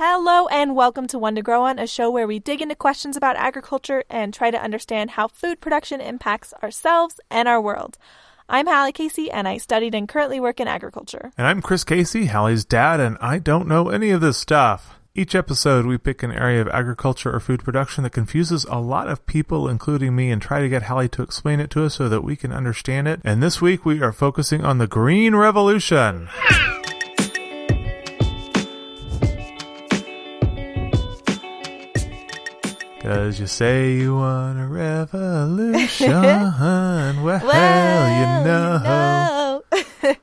Hello and welcome to One to Grow On, a show where we dig into questions about agriculture and try to understand how food production impacts ourselves and our world. I'm Hallie Casey and I studied and currently work in agriculture. And I'm Chris Casey, Hallie's dad, and I don't know any of this stuff. Each episode, we pick an area of agriculture or food production that confuses a lot of people, including me, and try to get Hallie to explain it to us so that we can understand it. And this week, we are focusing on the Green Revolution. Cause you say you want a revolution. well, well, you know. know.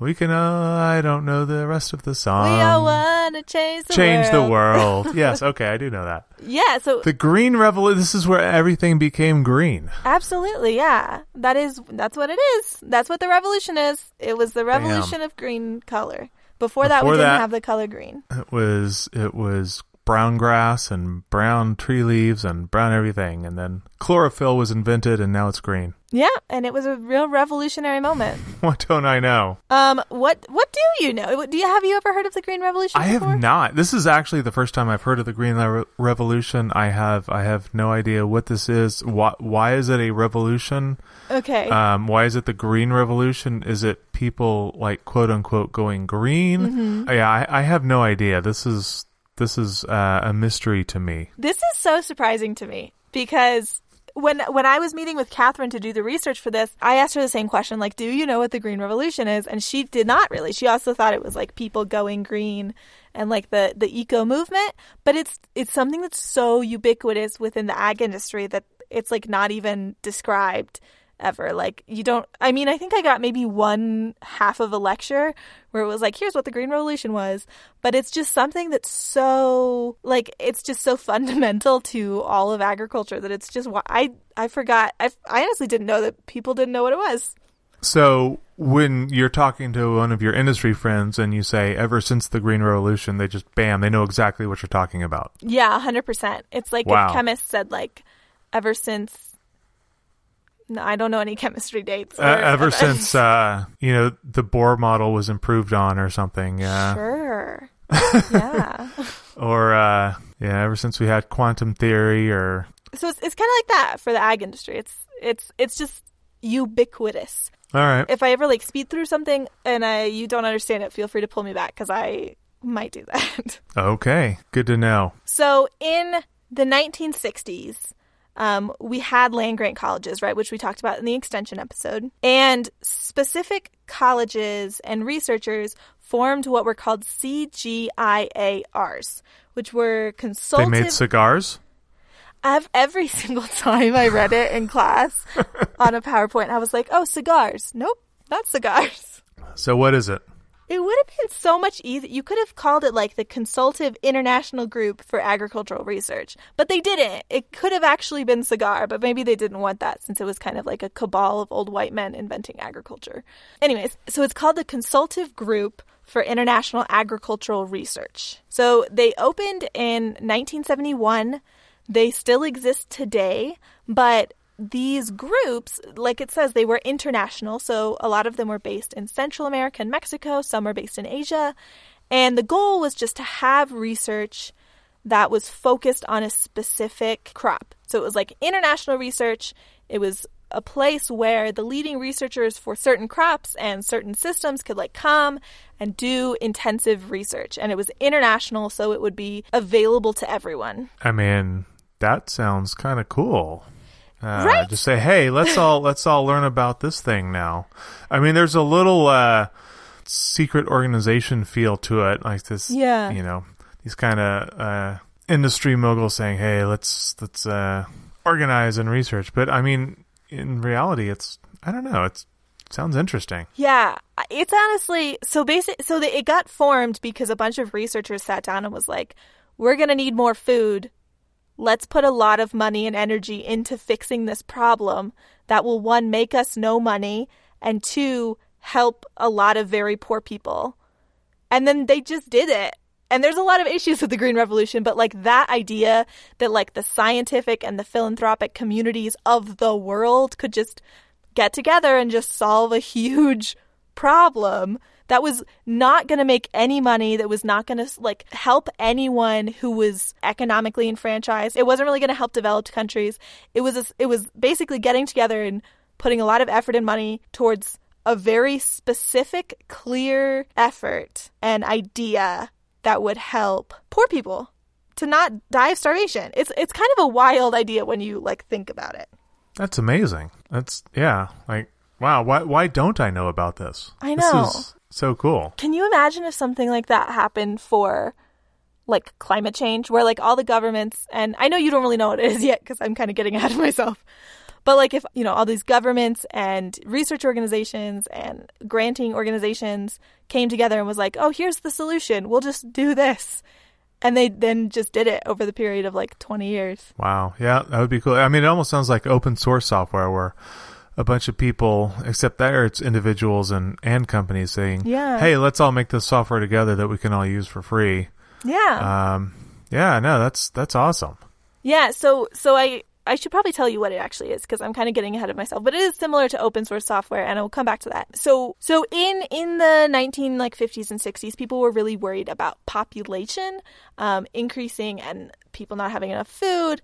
We can, uh, I don't know the rest of the song. we all want to change the Change world. the world. yes, okay, I do know that. Yeah, so The Green Revolution, this is where everything became green. absolutely, yeah. That is that's what it is. That's what the revolution is. It was the revolution of green color. Before, that we Before didn't have the color green. It was, it was brown grass and brown tree leaves and brown everything. And then chlorophyll was invented and now it's green. Yeah, and it was a real revolutionary moment. What don't I know? Um, what what do you know? Do you have you ever heard of the Green Revolution? I before? have not. This is actually the first time I've heard of the Green Re- Revolution. I have, I have no idea what this is. Why, why is it a revolution? Okay. Um, why is it the Green Revolution? Is it people like quote unquote going green? Mm-hmm. Yeah, I, I have no idea. This is this is uh, a mystery to me. This is so surprising to me because when when I was meeting with Catherine to do the research for this, I asked her the same question, like, "Do you know what the Green Revolution is?" And she did not really. She also thought it was like people going green and like the the eco movement, but it's it's something that's so ubiquitous within the ag industry that it's like not even described ever. Like you don't I mean, I think I got maybe one half of a lecture where it was like, here's what the Green Revolution was, but it's just something that's so like it's just so fundamental to all of agriculture that it's just I I forgot. I I honestly didn't know that people didn't know what it was. So when you're talking to one of your industry friends and you say, "Ever since the Green Revolution," they just bam, they know exactly what you're talking about. Yeah, 100%. It's like Wow. if chemists said like ever since no, I don't know any chemistry dates. Uh, ever since uh, you know the Bohr model was improved on or something, yeah, Sure. yeah. or uh, yeah, ever since we had quantum theory or so it's, it's kind of like that for the ag industry. It's it's it's just ubiquitous. all right. If I ever like speed through something and I you don't understand it, feel free to pull me back because I might do that. Okay, good to know. so in the 1960s, um, we had land grant colleges, right, which we talked about in the extension episode, and specific colleges and researchers formed what were called CGIARs, which were consultative. They made cigars. I've every single time I read it in class on a PowerPoint, I was like, "Oh, cigars." Nope, not cigars. So what is it? It would have been so much easier. You could have called it like the Consultative International Group for Agricultural Research, but they didn't. It could have actually been cigar, but maybe they didn't want that since it was kind of like a cabal of old white men inventing agriculture. Anyways, so it's called the Consultative Group for International Agricultural Research. So they opened in 1971. They still exist today, but these groups, like it says, they were international. So a lot of them were based in Central America and Mexico, some were based in Asia. And the goal was just to have research that was focused on a specific crop. So it was like international research. It was a place where the leading researchers for certain crops and certain systems could like come and do intensive research. And it was international, so it would be available to everyone. I mean, that sounds kind of cool. Uh, Right? Just say, hey, let's all let's all learn about this thing now. I mean, there's a little uh, secret organization feel to it, like this. Yeah. You know, these kind of uh, industry moguls saying, hey, let's let's uh, organize and research. But I mean, in reality, it's I don't know. It's it sounds interesting. Yeah, it's honestly so basic. So that it got formed because a bunch of researchers sat down and was like, "We're gonna need more food. Let's put a lot of money and energy into fixing this problem that will one make us no money and two help a lot of very poor people." And then they just did it. And there's a lot of issues with the Green Revolution, but like that idea that like the scientific and the philanthropic communities of the world could just get together and just solve a huge problem that was not going to make any money, that was not going to like help anyone who was economically enfranchised. It wasn't really going to help developed countries. It was a, it was basically getting together and putting a lot of effort and money towards a very specific, clear effort and idea that would help poor people to not die of starvation. It's it's kind of a wild idea when you like think about it. That's amazing. That's yeah, like wow, why why don't I know about this? I know. This is so cool. Can you imagine if something like that happened for like climate change where like all the governments and I know you don't really know what it is yet cuz I'm kind of getting ahead of myself. But like if, you know, all these governments and research organizations and granting organizations came together and was like, "Oh, here's the solution. We'll just do this." And they then just did it over the period of like 20 years. Wow. Yeah, that would be cool. I mean, it almost sounds like open source software where a bunch of people, except there it's individuals and, and companies saying, Yeah. hey, let's all make this software together that we can all use for free. Yeah. Um, yeah, no, that's, that's awesome. Yeah, so so I I should probably tell you what it actually is because I'm kind of getting ahead of myself. But it is similar to open source software, and I will come back to that. So so in in the 19 like 50s and 60s, people were really worried about population um, increasing and people not having enough food,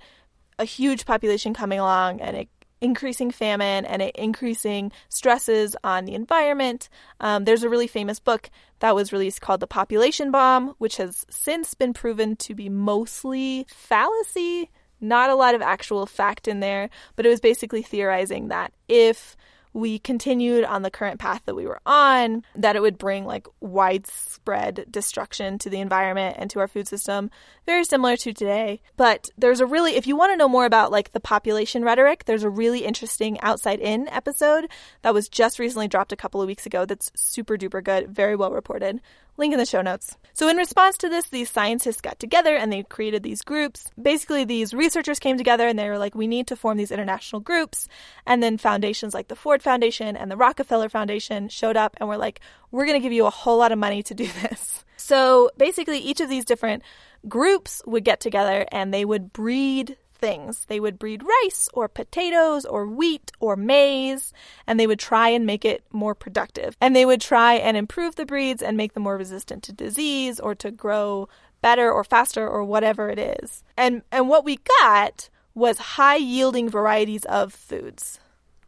a huge population coming along, and it increasing famine and increasing stresses on the environment. Um, there's a really famous book that was released called The Population Bomb, which has since been proven to be mostly fallacy, not a lot of actual fact in there, but it was basically theorizing that if we continued on the current path that we were on, that it would bring like widespread destruction to the environment and to our food system, very similar to today. But there's a really, if you want to know more about like the population rhetoric, there's a really interesting Outside In episode that was just recently dropped a couple of weeks ago that's super duper good, very well reported. Link in the show notes. So, in response to this, these scientists got together and they created these groups. Basically, these researchers came together and they were like, we need to form these international groups. And then foundations like the Ford Foundation and the Rockefeller Foundation showed up and were like, we're going to give you a whole lot of money to do this. So, basically, each of these different groups would get together and they would breed things. They would breed rice or potatoes or wheat or maize, and they would try and make it more productive. And they would try and improve the breeds and make them more resistant to disease or to grow better or faster or whatever it is. And and what we got was high yielding varieties of foods,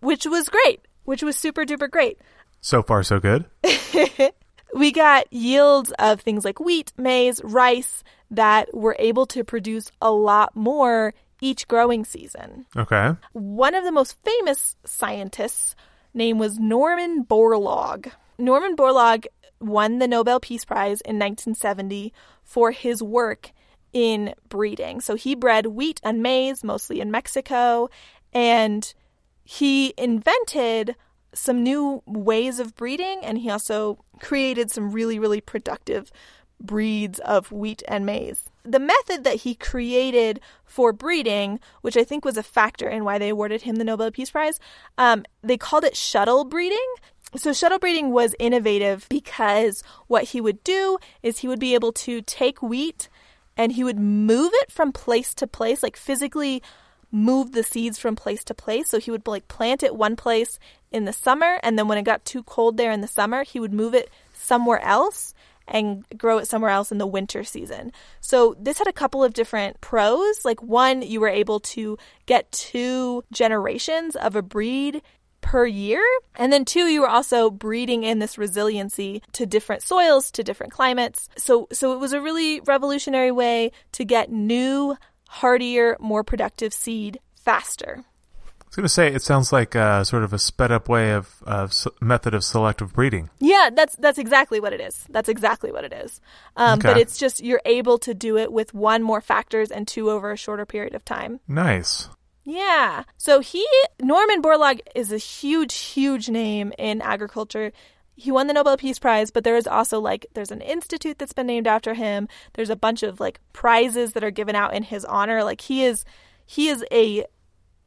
which was great, which was super duper great. So far, so good. we got yields of things like wheat, maize, rice that were able to produce a lot more each growing season. Okay. One of the most famous scientists' name was Norman Borlaug. Norman Borlaug won the Nobel Peace Prize in 1970 for his work in breeding. So he bred wheat and maize, mostly in Mexico, and he invented some new ways of breeding and he also created some really, really productive breeds of wheat and maize. The method that he created for breeding, which I think was a factor in why they awarded him the Nobel Peace Prize, um, they called it shuttle breeding. So, shuttle breeding was innovative because what he would do is he would be able to take wheat and he would move it from place to place, like physically move the seeds from place to place. So, he would like plant it one place in the summer, and then when it got too cold there in the summer, he would move it somewhere else and grow it somewhere else in the winter season. So this had a couple of different pros. Like one, you were able to get two generations of a breed per year. And then two, you were also breeding in this resiliency to different soils, to different climates. So so it was a really revolutionary way to get new, hardier, more productive seed faster. I was going to say it sounds like uh, sort of a sped up way of, of method of selective breeding. Yeah, that's that's exactly what it is. That's exactly what it is. Um, But it's just you're able to do it with one more factors and two over a shorter period of time. Nice. Yeah. So he Norman Borlaug is a huge, huge name in agriculture. He won the Nobel Peace Prize, but there is also like there's an institute that's been named after him. There's a bunch of like prizes that are given out in his honor. Like he is he is a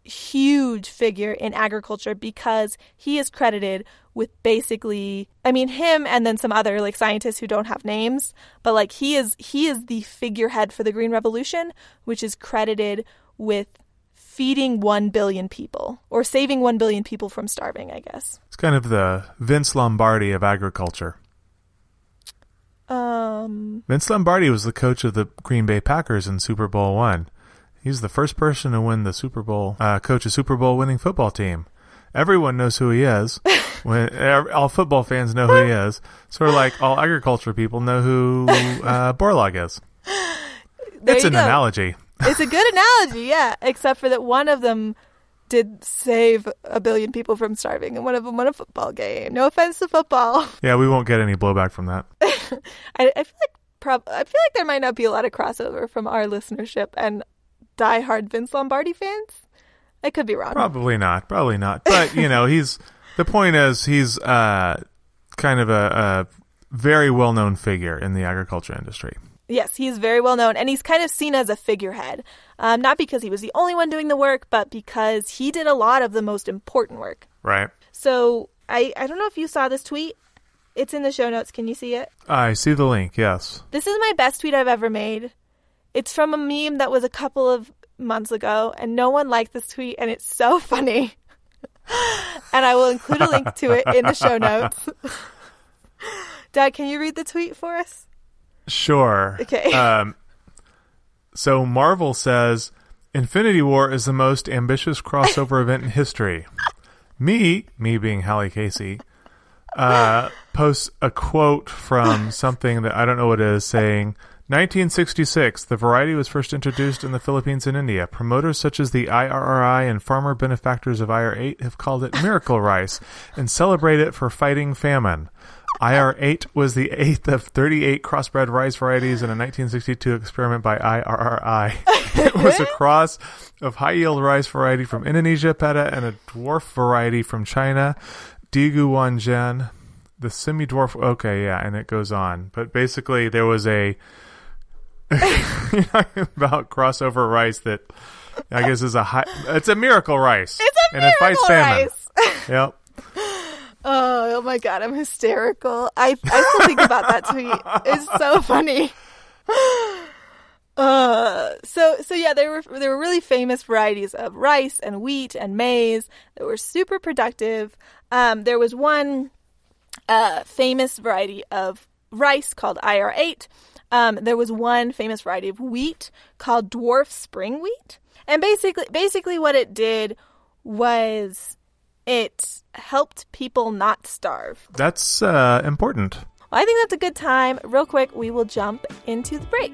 huge figure in agriculture because he is credited with basically I mean him and then some other like scientists who don't have names, but like he is he is the figurehead for the green revolution, which is credited with feeding 1 billion people or saving 1 billion people from starving, I guess. It's kind of the Vince Lombardi of agriculture. Um, Vince Lombardi was the coach of the Green Bay Packers in Super Bowl one. He's the first person to win the Super Bowl, uh, coach a Super Bowl winning football team. Everyone knows who he is. when all football fans know who he is, sort of like all agriculture people know who uh, Borlaug is. there it's an go. analogy. It's a good analogy, yeah. Except for that one of them did save a billion people from starving, and one of them won a football game. No offense to football. Yeah, we won't get any blowback from that. I, I feel like prob- I feel like there might not be a lot of crossover from our listenership and diehard Vince Lombardi fans. I could be wrong. Probably not. Probably not. But you know, he's the point is he's uh, kind of a, a very well known figure in the agriculture industry. Yes, he's very well known, and he's kind of seen as a figurehead. Um, not because he was the only one doing the work, but because he did a lot of the most important work. Right. So I, I don't know if you saw this tweet. It's in the show notes. Can you see it? I see the link. Yes. This is my best tweet I've ever made. It's from a meme that was a couple of months ago, and no one liked this tweet, and it's so funny. and I will include a link to it in the show notes. Dad, can you read the tweet for us? Sure. Okay. Um, so Marvel says Infinity War is the most ambitious crossover event in history. Me, me being Hallie Casey, uh, posts a quote from something that I don't know what it is saying. 1966, the variety was first introduced in the Philippines and India. Promoters such as the IRRI and farmer benefactors of IR8 have called it miracle rice and celebrate it for fighting famine. IR8 was the eighth of 38 crossbred rice varieties in a 1962 experiment by IRRI. it was a cross of high yield rice variety from Indonesia, Peta, and a dwarf variety from China, Dee-geo-woo-gen. The semi dwarf, okay, yeah, and it goes on. But basically, there was a. You're talking about crossover rice that I guess is a high. It's a miracle rice. It's a and it fights miracle famine. rice. Yep. Oh, oh my god, I'm hysterical. I I still think about that tweet. It's so funny. Uh, so so yeah, there were there were really famous varieties of rice and wheat and maize that were super productive. Um, there was one uh, famous variety of rice called IR8. Um, there was one famous variety of wheat called dwarf spring wheat, and basically basically what it did was it helped people not starve. That's uh, important. Well, I think that's a good time. Real quick, we will jump into the break.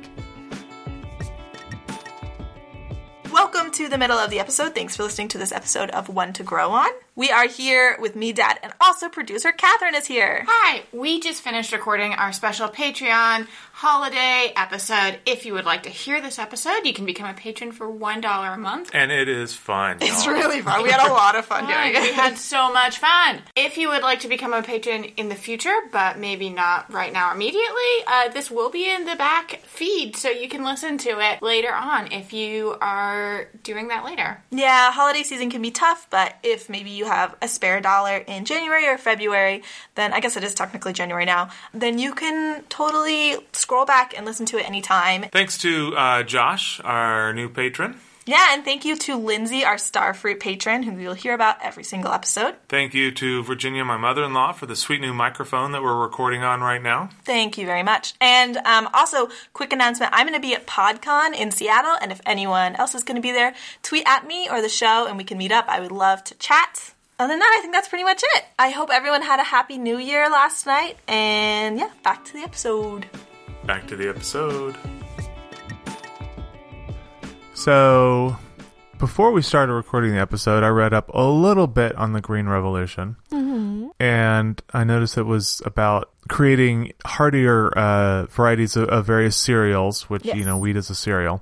Welcome to the middle of the episode. Thanks for listening to this episode of One to Grow On. We are here with me, Dad, and also producer Catherine is here. Hi, we just finished recording our special Patreon holiday episode. If you would like to hear this episode, you can become a patron for $1 a month. And it is fun. It's really fun. We had a lot of fun Fun. doing We had so much fun. If you would like to become a patron in the future, but maybe not right now immediately, uh, this will be in the back feed so you can listen to it later on if you are doing that later. Yeah, holiday season can be tough, but if maybe you have a spare dollar in January or February, then I guess it is technically January now, then you can totally scroll back and listen to it anytime. Thanks to uh, Josh, our new patron. Yeah, and thank you to Lindsay, our Starfruit patron, who you'll hear about every single episode. Thank you to Virginia, my mother in law, for the sweet new microphone that we're recording on right now. Thank you very much. And um, also, quick announcement I'm going to be at PodCon in Seattle, and if anyone else is going to be there, tweet at me or the show and we can meet up. I would love to chat. Other than that, I think that's pretty much it. I hope everyone had a happy new year last night, and yeah, back to the episode. Back to the episode. So, before we started recording the episode, I read up a little bit on the Green Revolution. And I noticed it was about creating hardier uh, varieties of, of various cereals, which, Yes. you know, wheat is a cereal.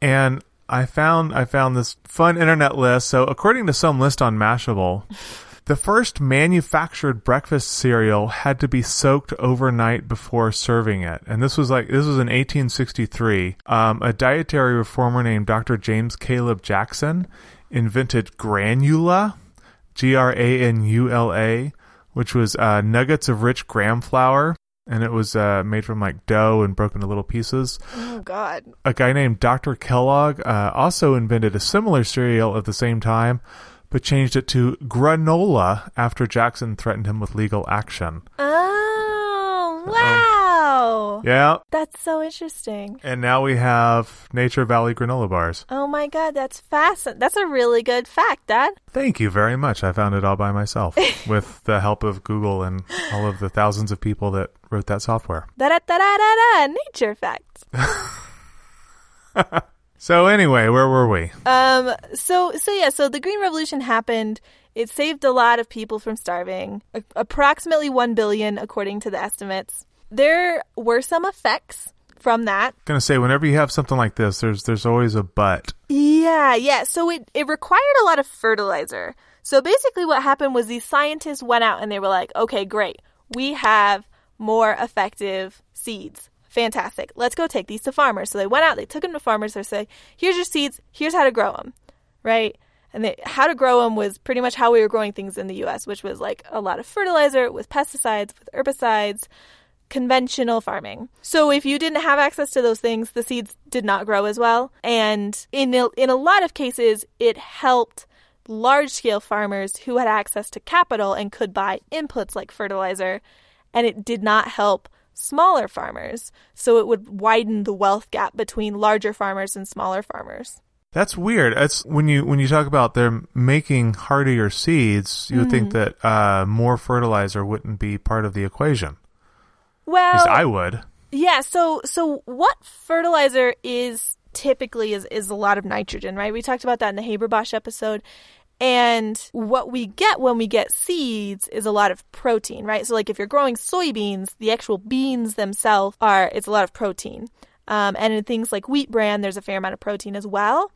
And I found I found this fun internet list. So, according to some list on Mashable, the first manufactured breakfast cereal had to be soaked overnight before serving it. And this was like, this was in 1863. Um, a dietary reformer named Dr. James Caleb Jackson invented granula, G R A N U L A, which was uh, nuggets of rich graham flour. And it was uh, made from like dough and broken into little pieces Oh, God. a guy named Dr. Kellogg uh, also invented a similar cereal at the same time, but changed it to granola after Jackson threatened him with legal action. Oh, wow. Wow. Yeah. That's so interesting. And now we have Nature Valley granola bars. Oh my god, that's fascinating. That's a really good fact, Dad. Thank you very much. I found it all by myself with the help of Google and all of the thousands of people that wrote that software. Da da da da da da. Nature facts. So anyway, where were we? Um. So so yeah. So the Green Revolution happened. It saved a lot of people from starving. Approximately one billion, according to the estimates. There were some effects from that. I was gonna say whenever you have something like this, there's there's always a but. Yeah, yeah. So it, it required a lot of fertilizer. So basically, what happened was these scientists went out and they were like, okay, great. We have more effective seeds. Fantastic. Let's go take these to farmers. So they went out, they took them to farmers. They say, here's your seeds, here's how to grow them, right? And they, how to grow them was pretty much how we were growing things in the US, which was like a lot of fertilizer with pesticides, with herbicides, conventional farming. So if you didn't have access to those things, the seeds did not grow as well. And in a, in a lot of cases, it helped large scale farmers who had access to capital and could buy inputs like fertilizer, and it did not help smaller farmers. So it would widen the wealth gap between larger farmers and smaller farmers. That's weird. That's when you when you talk about they're making hardier seeds, you would think that uh, more fertilizer wouldn't be part of the equation. Well, I would. Yeah, so so what fertilizer is typically is is a lot of nitrogen, right? We talked about that in the Haber-Bosch episode. And what we get when we get seeds is a lot of protein, right? So like if you're growing soybeans, the actual beans themselves are it's a lot of protein. Um, and in things like wheat bran, there's a fair amount of protein as well.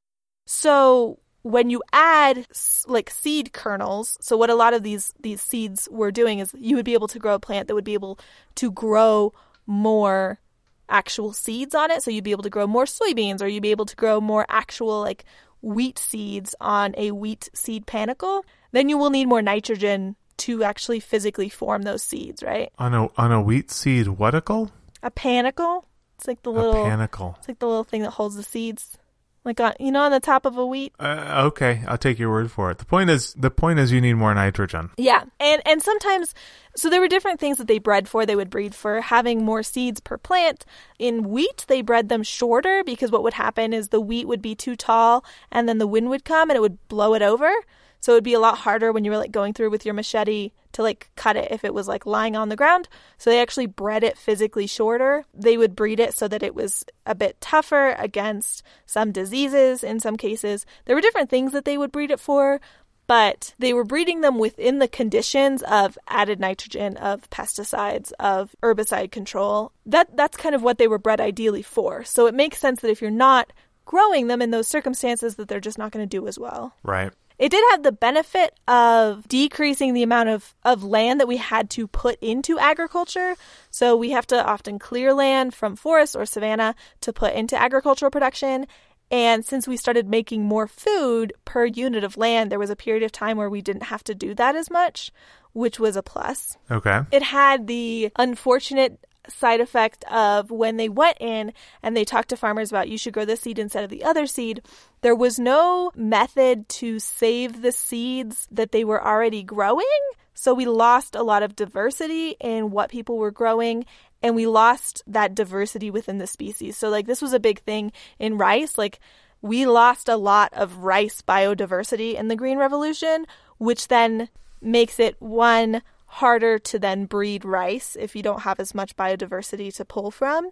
So when you add like seed kernels, so what a lot of these these seeds were doing is you would be able to grow a plant that would be able to grow more actual seeds on it. So you'd be able to grow more soybeans or you'd be able to grow more actual like wheat seeds on a wheat seed panicle. Then you will need more nitrogen to actually physically form those seeds, right? On a on a wheat seed whaticle? A panicle, it's like the little A panicle. it's like the little thing that holds the seeds. Like on you know on the top of a wheat. Uh, okay, I'll take your word for it. The point is the point is you need more nitrogen. Yeah, and and sometimes so there were different things that they bred for. They would breed for having more seeds per plant. In wheat, they bred them shorter because what would happen is the wheat would be too tall, and then the wind would come and it would blow it over. So it would be a lot harder when you were like going through with your machete to like cut it if it was like lying on the ground. So they actually bred it physically shorter. They would breed it so that it was a bit tougher against some diseases in some cases. There were different things that they would breed it for, but they were breeding them within the conditions of added nitrogen, of pesticides, of herbicide control. That that's kind of what they were bred ideally for. So it makes sense that if you're not growing them in those circumstances that they're just not going to do as well. Right. It did have the benefit of decreasing the amount of, of land that we had to put into agriculture. So we have to often clear land from forest or savanna to put into agricultural production. And since we started making more food per unit of land, there was a period of time where we didn't have to do that as much, which was a plus. Okay. It had the unfortunate side effect of when they went in and they talked to farmers about you should grow this seed instead of the other seed, there was no method to save the seeds that they were already growing. So we lost a lot of diversity in what people were growing and we lost that diversity within the species. So like this was a big thing in rice, like we lost a lot of rice biodiversity in the green revolution, which then makes it one harder to then breed rice if you don't have as much biodiversity to pull from.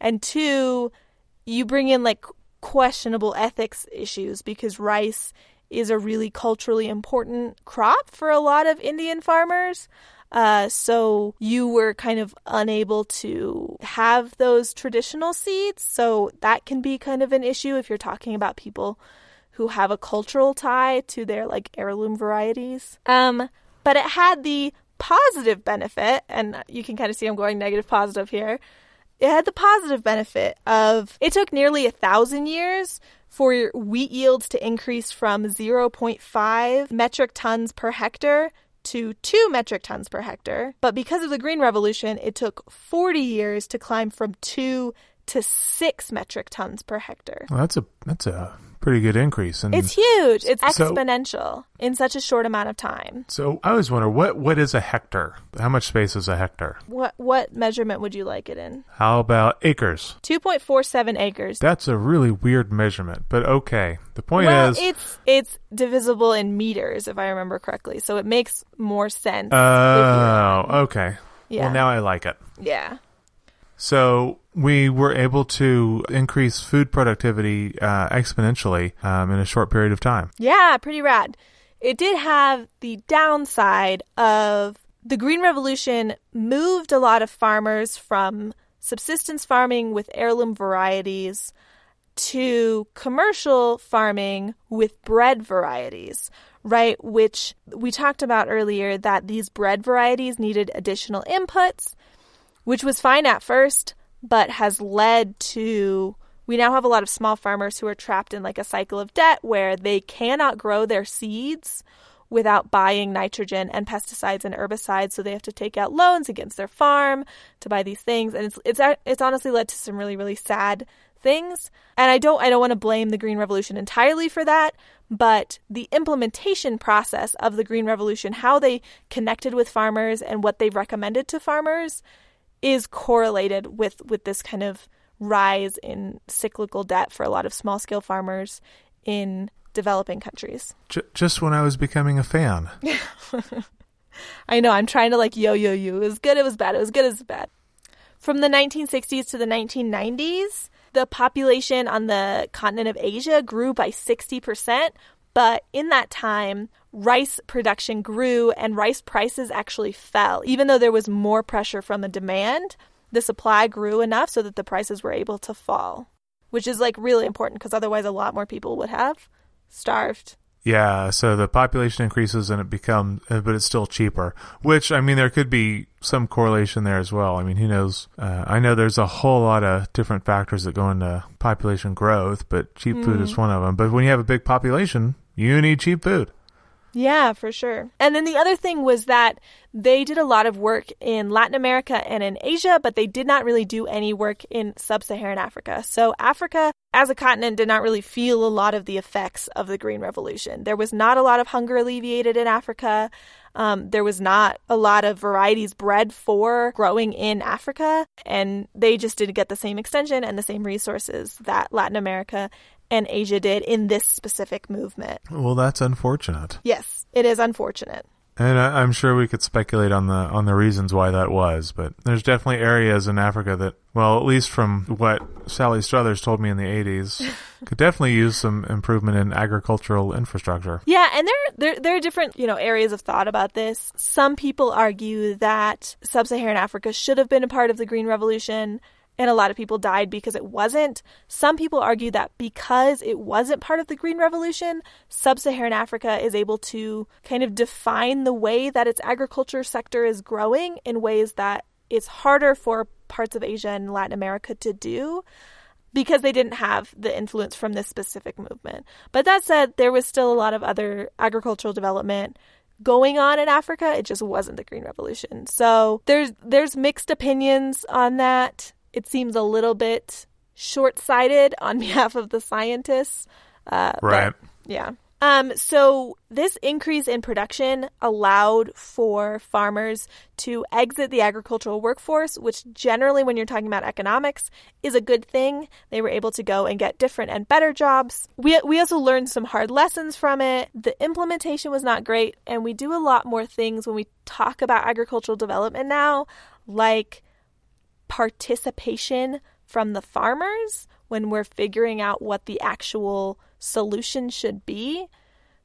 And two, you bring in like questionable ethics issues because rice is a really culturally important crop for a lot of Indian farmers. Uh, so you were kind of unable to have those traditional seeds. So that can be kind of an issue if you're talking about people who have a cultural tie to their like heirloom varieties. Um, but it had the positive benefit, and you can kind of see I'm going negative positive here. It had the positive benefit of it took nearly a thousand years for wheat yields to increase from 0.5 metric tons per hectare to 2 metric tons per hectare. But because of the Green Revolution, it took 40 years to climb from 2 to 6 metric tons per hectare. Well, that's a that's a pretty good increase. And It's huge. It's So- exponential in such a short amount of time. so I always wonder what what is a hectare? How much space is a hectare? What what measurement would you like it in? How about acres? 2.47 acres. That's a really weird measurement, but okay. The point well, is, it's it's divisible in meters if I remember correctly. So it makes more sense. oh, okay. Yeah. Well, now I like it. yeah. So we were able to increase food productivity uh, exponentially um, in a short period of time. Yeah, pretty rad. It did have the downside of the Green Revolution moved a lot of farmers from subsistence farming with heirloom varieties to commercial farming with bred varieties, right? Which we talked about earlier that these bred varieties needed additional inputs, which was fine at first, but has led to we now have a lot of small farmers who are trapped in like a cycle of debt where they cannot grow their seeds without buying nitrogen and pesticides and herbicides. So they have to take out loans against their farm to buy these things. And it's it's it's honestly led to some really really sad things. And I don't I don't want to blame the green revolution entirely for that but the implementation process of the green revolution how they connected with farmers and what they've recommended to farmers is correlated with with this kind of rise in cyclical debt for a lot of small scale farmers in developing countries. J- just when I was becoming a fan. I know I'm trying to like yo yo you. It was good, it was bad. It was good, it was bad. From the 1960s to the 1990s, the population on the continent of Asia grew by 60%, but in that time, rice production grew and rice prices actually fell. Even though there was more pressure from the demand, the supply grew enough so that the prices were able to fall, which is like really important because otherwise a lot more people would have starved. Yeah, so the population increases and it becomes, uh, but it's still cheaper. Which I mean, there could be some correlation there as well. I mean, who knows? Uh, I know there's a whole lot of different factors that go into population growth, but cheap food is one of them. But when you have a big population, you need cheap food. Yeah, for sure. And then the other thing was that they did a lot of work in Latin America and in Asia, but they did not really do any work in sub Saharan Africa. So, Africa as a continent did not really feel a lot of the effects of the Green Revolution. There was not a lot of hunger alleviated in Africa. Um, there was not a lot of varieties bred for growing in Africa, and they just didn't get the same extension and the same resources that Latin America and Asia did in this specific movement. Well, that's unfortunate. Yes, it is unfortunate. And I, I'm sure we could speculate on the on the reasons why that was, but there's definitely areas in Africa that, well, at least from what Sally Struthers told me in the 80s, could definitely use some improvement in agricultural infrastructure. Yeah, and there, there there are different you know areas of thought about this. Some people argue that sub-Saharan Africa should have been a part of the Green Revolution, and a lot of people died because it wasn't. Some people argue that because it wasn't part of the Green Revolution, sub-Saharan Africa is able to kind of define the way that its agriculture sector is growing in ways that it's harder for parts of Asia and Latin America to do because they didn't have the influence from this specific movement. But that said, there was still a lot of other agricultural development going on in Africa. It just wasn't the Green Revolution. So there's there's mixed opinions on that. It seems a little bit short-sighted on behalf of the scientists. Uh, but, Right. yeah. Um, so this increase in production allowed for farmers to exit the agricultural workforce, which generally, when you're talking about economics, is a good thing. They were able to go and get different and better jobs. We we also learned some hard lessons from it. The implementation was not great, and we do a lot more things when we talk about agricultural development now, like participation from the farmers when we're figuring out what the actual solution should be.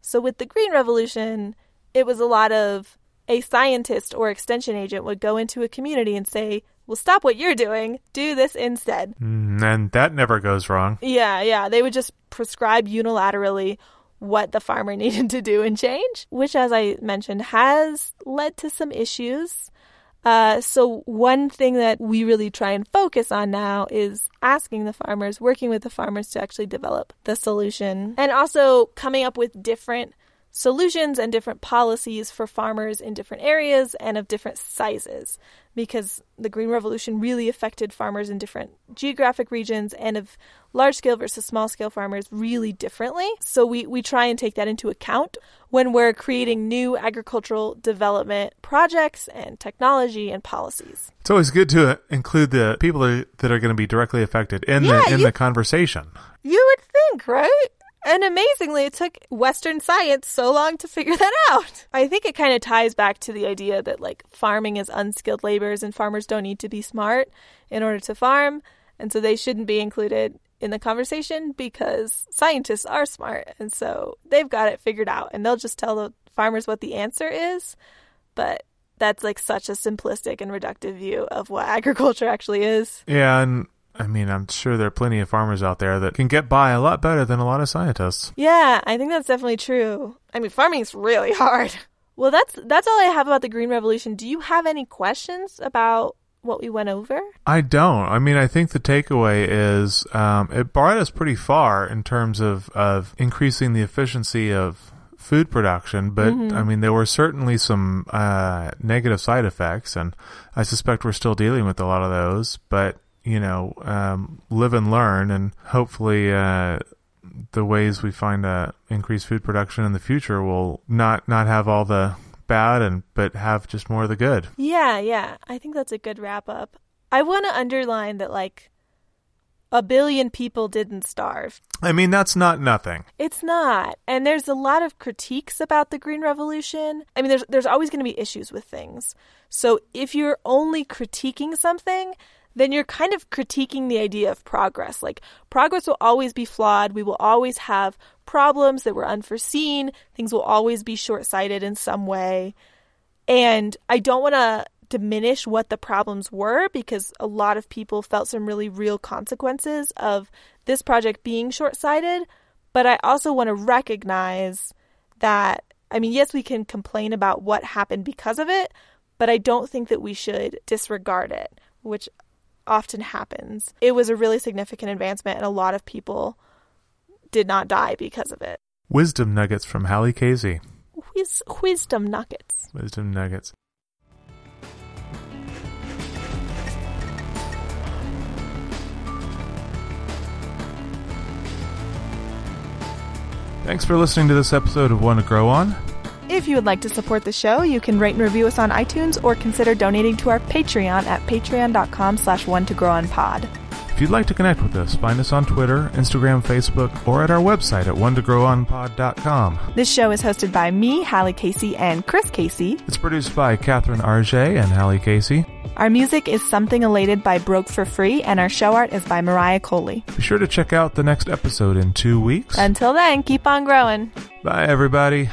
So with the Green Revolution, it was a lot of a scientist or extension agent would go into a community and say, well, stop what you're doing, do this instead. Mm, And that never goes wrong. Yeah, yeah. They would just prescribe unilaterally what the farmer needed to do and change, which, as I mentioned, has led to some issues. Uh, so, one thing that we really try and focus on now is asking the farmers, working with the farmers to actually develop the solution, and also coming up with different solutions and different policies for farmers in different areas and of different sizes because the Green Revolution really affected farmers in different geographic regions and of large scale versus small scale farmers really differently. So we, we try and take that into account when we're creating new agricultural development projects and technology and policies. It's always good to include the people that are going to be directly affected in Yeah, the in you- the conversation. You would think, right? And amazingly, it took Western science so long to figure that out. I think it kind of ties back to the idea that like farming is unskilled labors and farmers don't need to be smart in order to farm. And so they shouldn't be included in the conversation because scientists are smart. And so they've got it figured out and they'll just tell the farmers what the answer is. But that's like such a simplistic and reductive view of what agriculture actually is. Yeah, and I mean, I'm sure there are plenty of farmers out there that can get by a lot better than a lot of scientists. Yeah, I think that's definitely true. I mean, farming's really hard. Well, that's that's all I have about the Green Revolution. Do you have any questions about what we went over? I don't. I mean, I think the takeaway is um, it brought us pretty far in terms of, of increasing the efficiency of food production, but I mean, there were certainly some uh, negative side effects, and I suspect we're still dealing with a lot of those. But you know, um, live and learn, and hopefully. Uh, the ways we find uh, increased food production in the future will not not have all the bad and but have just more of the good. Yeah, yeah. I think that's a good wrap up. I want to underline that like a billion people didn't starve. I mean, that's not nothing. It's not. And there's a lot of critiques about the Green Revolution. I mean, there's there's always going to be issues with things. So if you're only critiquing something, then you're kind of critiquing the idea of progress. Like progress will always be flawed. We will always have problems that were unforeseen. Things will always be short-sighted in some way. And I don't want to diminish what the problems were because a lot of people felt some really real consequences of this project being short sighted. But I also want to recognize that, I mean, yes, we can complain about what happened because of it, but I don't think that we should disregard it, which often happens. It was a really significant advancement, and a lot of people did not die because of it. Wisdom nuggets from Hallie Casey. Whiz- wisdom nuggets. Wisdom nuggets. Thanks for listening to this episode of One to Grow On. If you would like to support the show, you can rate and review us on iTunes or consider donating to our Patreon at patreon.com slash one to grow on pod. If you'd like to connect with us, find us on Twitter, Instagram, Facebook, or at our website at one to grow on pod.com. This show is hosted by me, Hallie Casey, and Chris Casey. It's produced by Catherine Arge and Hallie Casey. Our music is Something Elated by Broke for Free, and our show art is by Mariah Coley. Be sure to check out the next episode in two weeks. Until then, keep on growing. Bye, everybody.